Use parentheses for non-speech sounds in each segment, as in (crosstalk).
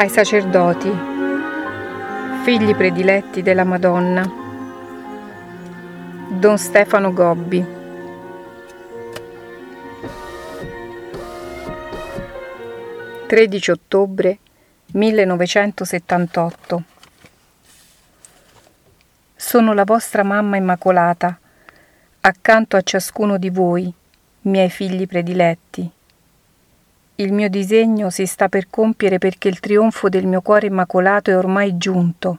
ai sacerdoti, figli prediletti della Madonna. Don Stefano Gobbi. Tredici ottobre 1978 Sono la vostra mamma immacolata, accanto a ciascuno di voi, miei figli prediletti il mio disegno si sta per compiere perché il trionfo del mio cuore immacolato è ormai giunto.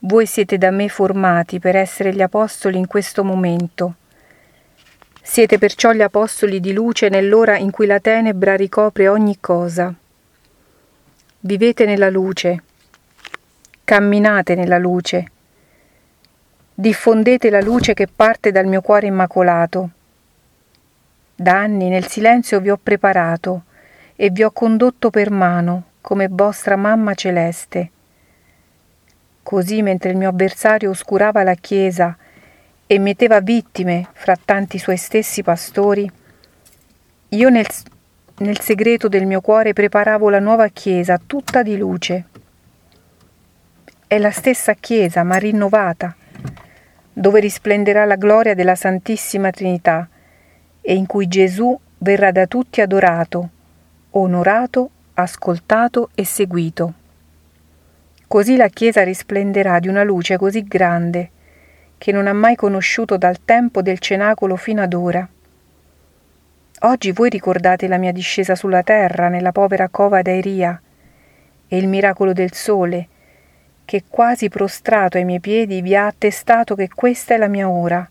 Voi siete da me formati per essere gli apostoli in questo momento. Siete perciò gli apostoli di luce nell'ora in cui la tenebra ricopre ogni cosa. Vivete nella luce, camminate nella luce, diffondete la luce che parte dal mio cuore immacolato da anni nel silenzio vi ho preparato e vi ho condotto per mano come vostra mamma celeste. Così mentre il mio avversario oscurava la Chiesa e metteva vittime fra tanti suoi stessi pastori, io nel, nel segreto del mio cuore preparavo la nuova Chiesa tutta di luce. È la stessa Chiesa, ma rinnovata, dove risplenderà la gloria della Santissima Trinità, e in cui Gesù verrà da tutti adorato, onorato, ascoltato e seguito. Così la Chiesa risplenderà di una luce così grande che non ha mai conosciuto dal tempo del cenacolo fino ad ora. Oggi voi ricordate la mia discesa sulla terra nella povera cova d'Airia e il miracolo del sole, che quasi prostrato ai miei piedi vi ha attestato che questa è la mia ora,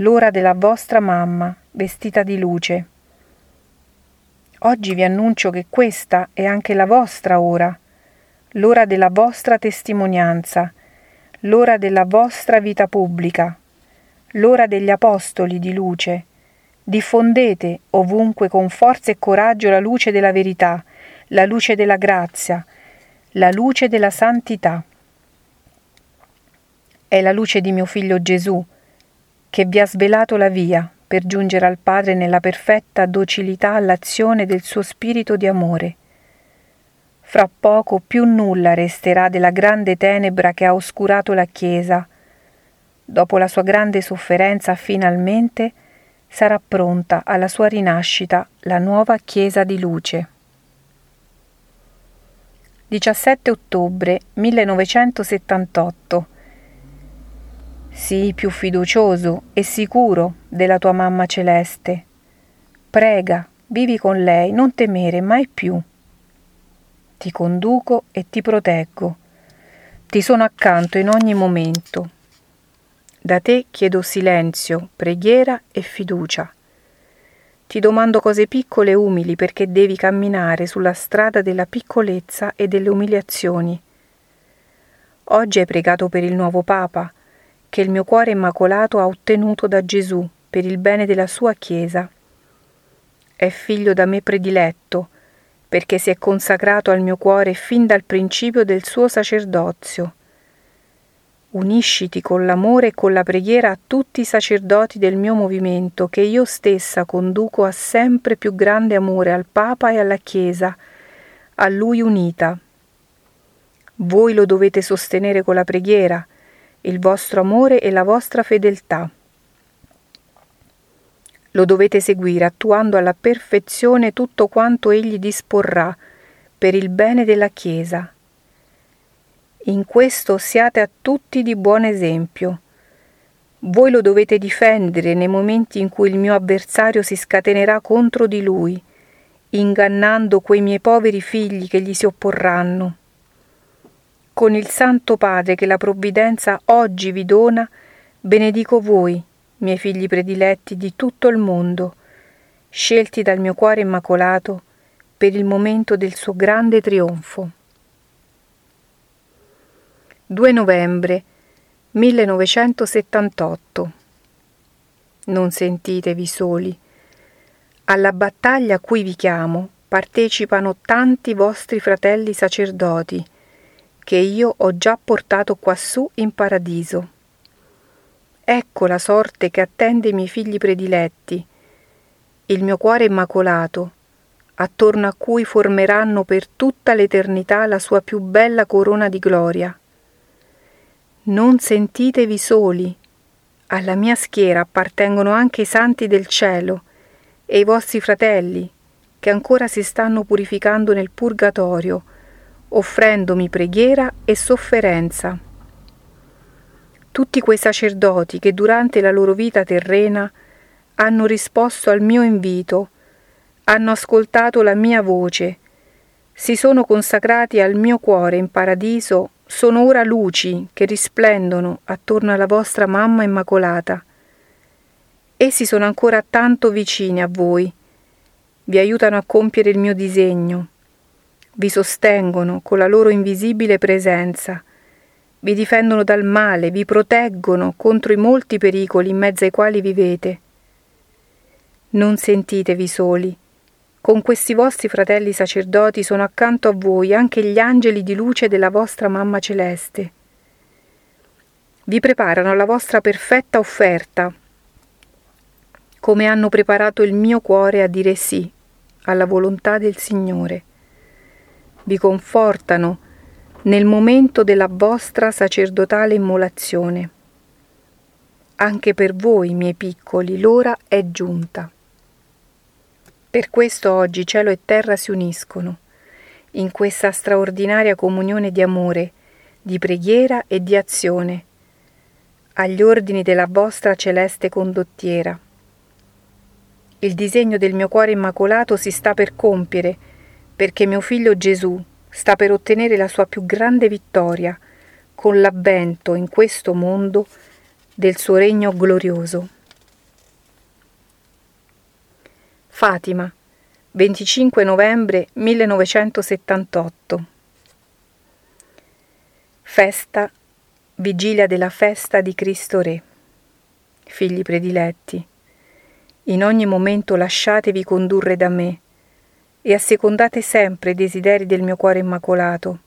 l'ora della vostra mamma, vestita di luce. Oggi vi annuncio che questa è anche la vostra ora, l'ora della vostra testimonianza, l'ora della vostra vita pubblica, l'ora degli apostoli di luce. Diffondete ovunque con forza e coraggio la luce della verità, la luce della grazia, la luce della santità. È la luce di mio figlio Gesù che vi ha svelato la via per giungere al Padre nella perfetta docilità all'azione del suo spirito di amore. Fra poco più nulla resterà della grande tenebra che ha oscurato la Chiesa. Dopo la sua grande sofferenza finalmente sarà pronta alla sua rinascita la nuova Chiesa di luce. 17 ottobre 1978 Sii più fiducioso e sicuro della tua mamma celeste. Prega, vivi con lei, non temere mai più. Ti conduco e ti proteggo. Ti sono accanto in ogni momento. Da te chiedo silenzio, preghiera e fiducia. Ti domando cose piccole e umili perché devi camminare sulla strada della piccolezza e delle umiliazioni. Oggi hai pregato per il nuovo Papa, che il mio cuore immacolato ha ottenuto da Gesù per il bene della sua Chiesa. È figlio da me prediletto, perché si è consacrato al mio cuore fin dal principio del suo sacerdozio. Unisciti con l'amore e con la preghiera a tutti i sacerdoti del mio movimento, che io stessa conduco a sempre più grande amore al Papa e alla Chiesa, a Lui unita. Voi lo dovete sostenere con la preghiera, il vostro amore e la vostra fedeltà. Lo dovete seguire attuando alla perfezione tutto quanto egli disporrà per il bene della Chiesa. In questo siate a tutti di buon esempio. Voi lo dovete difendere nei momenti in cui il mio avversario si scatenerà contro di lui, ingannando quei miei poveri figli che gli si opporranno con il Santo Padre che la provvidenza oggi vi dona, benedico voi, miei figli prediletti di tutto il mondo, scelti dal mio cuore immacolato per il momento del suo grande trionfo. 2 novembre 1978 Non sentitevi soli. Alla battaglia a cui vi chiamo partecipano tanti vostri fratelli sacerdoti, che io ho già portato quassù in paradiso. Ecco la sorte che attende i miei figli prediletti. Il mio cuore immacolato attorno a cui formeranno per tutta l'eternità la sua più bella corona di gloria. Non sentitevi soli. Alla mia schiera appartengono anche i santi del cielo e i vostri fratelli, che ancora si stanno purificando nel purgatorio, offrendomi preghiera e sofferenza. Tutti quei sacerdoti che durante la loro vita terrena hanno risposto al mio invito, hanno ascoltato la mia voce, si sono consacrati al mio cuore in paradiso, sono ora luci che risplendono attorno alla vostra mamma immacolata. Essi sono ancora tanto vicini a voi, vi aiutano a compiere il mio disegno, vi sostengono con la loro invisibile presenza, vi difendono dal male, vi proteggono contro i molti pericoli in mezzo ai quali vivete. Non sentitevi soli. Con questi vostri fratelli sacerdoti sono accanto a voi anche gli angeli di luce della vostra mamma celeste. Vi preparano la vostra perfetta offerta, come hanno preparato il mio cuore a dire sì alla volontà del Signore. Vi confortano nel momento della vostra sacerdotale immolazione. Anche per voi, miei piccoli, l'ora è giunta. Per questo oggi cielo e terra si uniscono in questa straordinaria comunione di amore, di preghiera e di azione, agli ordini della vostra celeste condottiera. Il disegno del mio cuore immacolato si sta per compiere, perché mio figlio Gesù, sta per ottenere la sua più grande vittoria con l'avvento in questo mondo del suo regno glorioso. Fatima, 25 novembre 1978 Festa, vigilia della festa di Cristo Re. Figli prediletti, in ogni momento lasciatevi condurre da me, e assecondate sempre i desideri del mio cuore immacolato.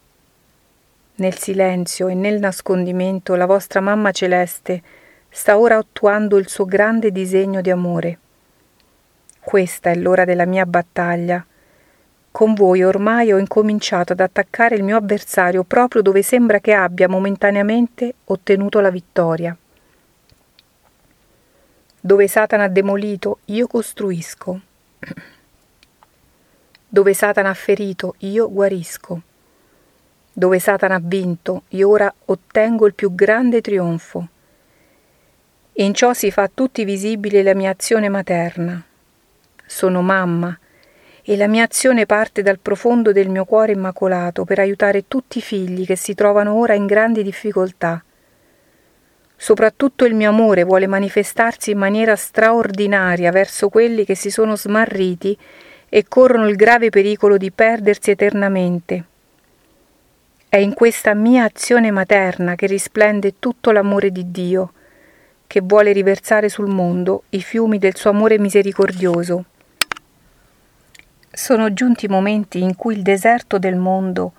Nel silenzio e nel nascondimento la vostra mamma celeste sta ora attuando il suo grande disegno di amore. Questa è l'ora della mia battaglia. Con voi ormai ho incominciato ad attaccare il mio avversario proprio dove sembra che abbia momentaneamente ottenuto la vittoria. Dove Satana ha demolito, io costruisco. (clears throat) Dove Satana ha ferito, io guarisco. Dove Satana ha vinto, io ora ottengo il più grande trionfo. In ciò si fa a tutti visibile la mia azione materna. Sono mamma e la mia azione parte dal profondo del mio cuore immacolato per aiutare tutti i figli che si trovano ora in grandi difficoltà. Soprattutto il mio amore vuole manifestarsi in maniera straordinaria verso quelli che si sono smarriti e corrono il grave pericolo di perdersi eternamente. È in questa mia azione materna che risplende tutto l'amore di Dio, che vuole riversare sul mondo i fiumi del suo amore misericordioso. Sono giunti momenti in cui il deserto del mondo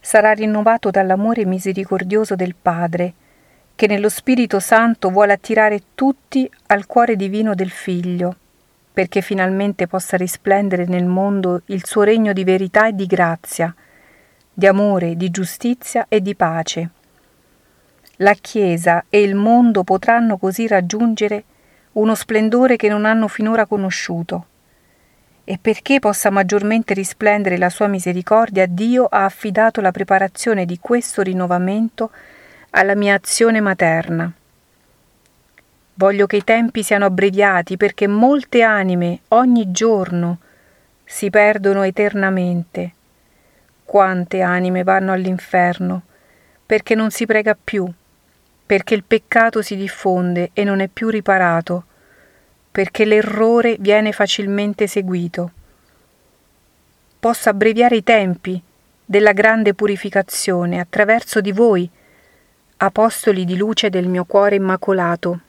sarà rinnovato dall'amore misericordioso del Padre, che nello Spirito Santo vuole attirare tutti al cuore divino del Figlio perché finalmente possa risplendere nel mondo il suo regno di verità e di grazia, di amore, di giustizia e di pace. La Chiesa e il mondo potranno così raggiungere uno splendore che non hanno finora conosciuto. E perché possa maggiormente risplendere la sua misericordia, Dio ha affidato la preparazione di questo rinnovamento alla mia azione materna. Voglio che i tempi siano abbreviati perché molte anime ogni giorno si perdono eternamente. Quante anime vanno all'inferno perché non si prega più, perché il peccato si diffonde e non è più riparato, perché l'errore viene facilmente seguito. Posso abbreviare i tempi della grande purificazione attraverso di voi, apostoli di luce del mio cuore immacolato.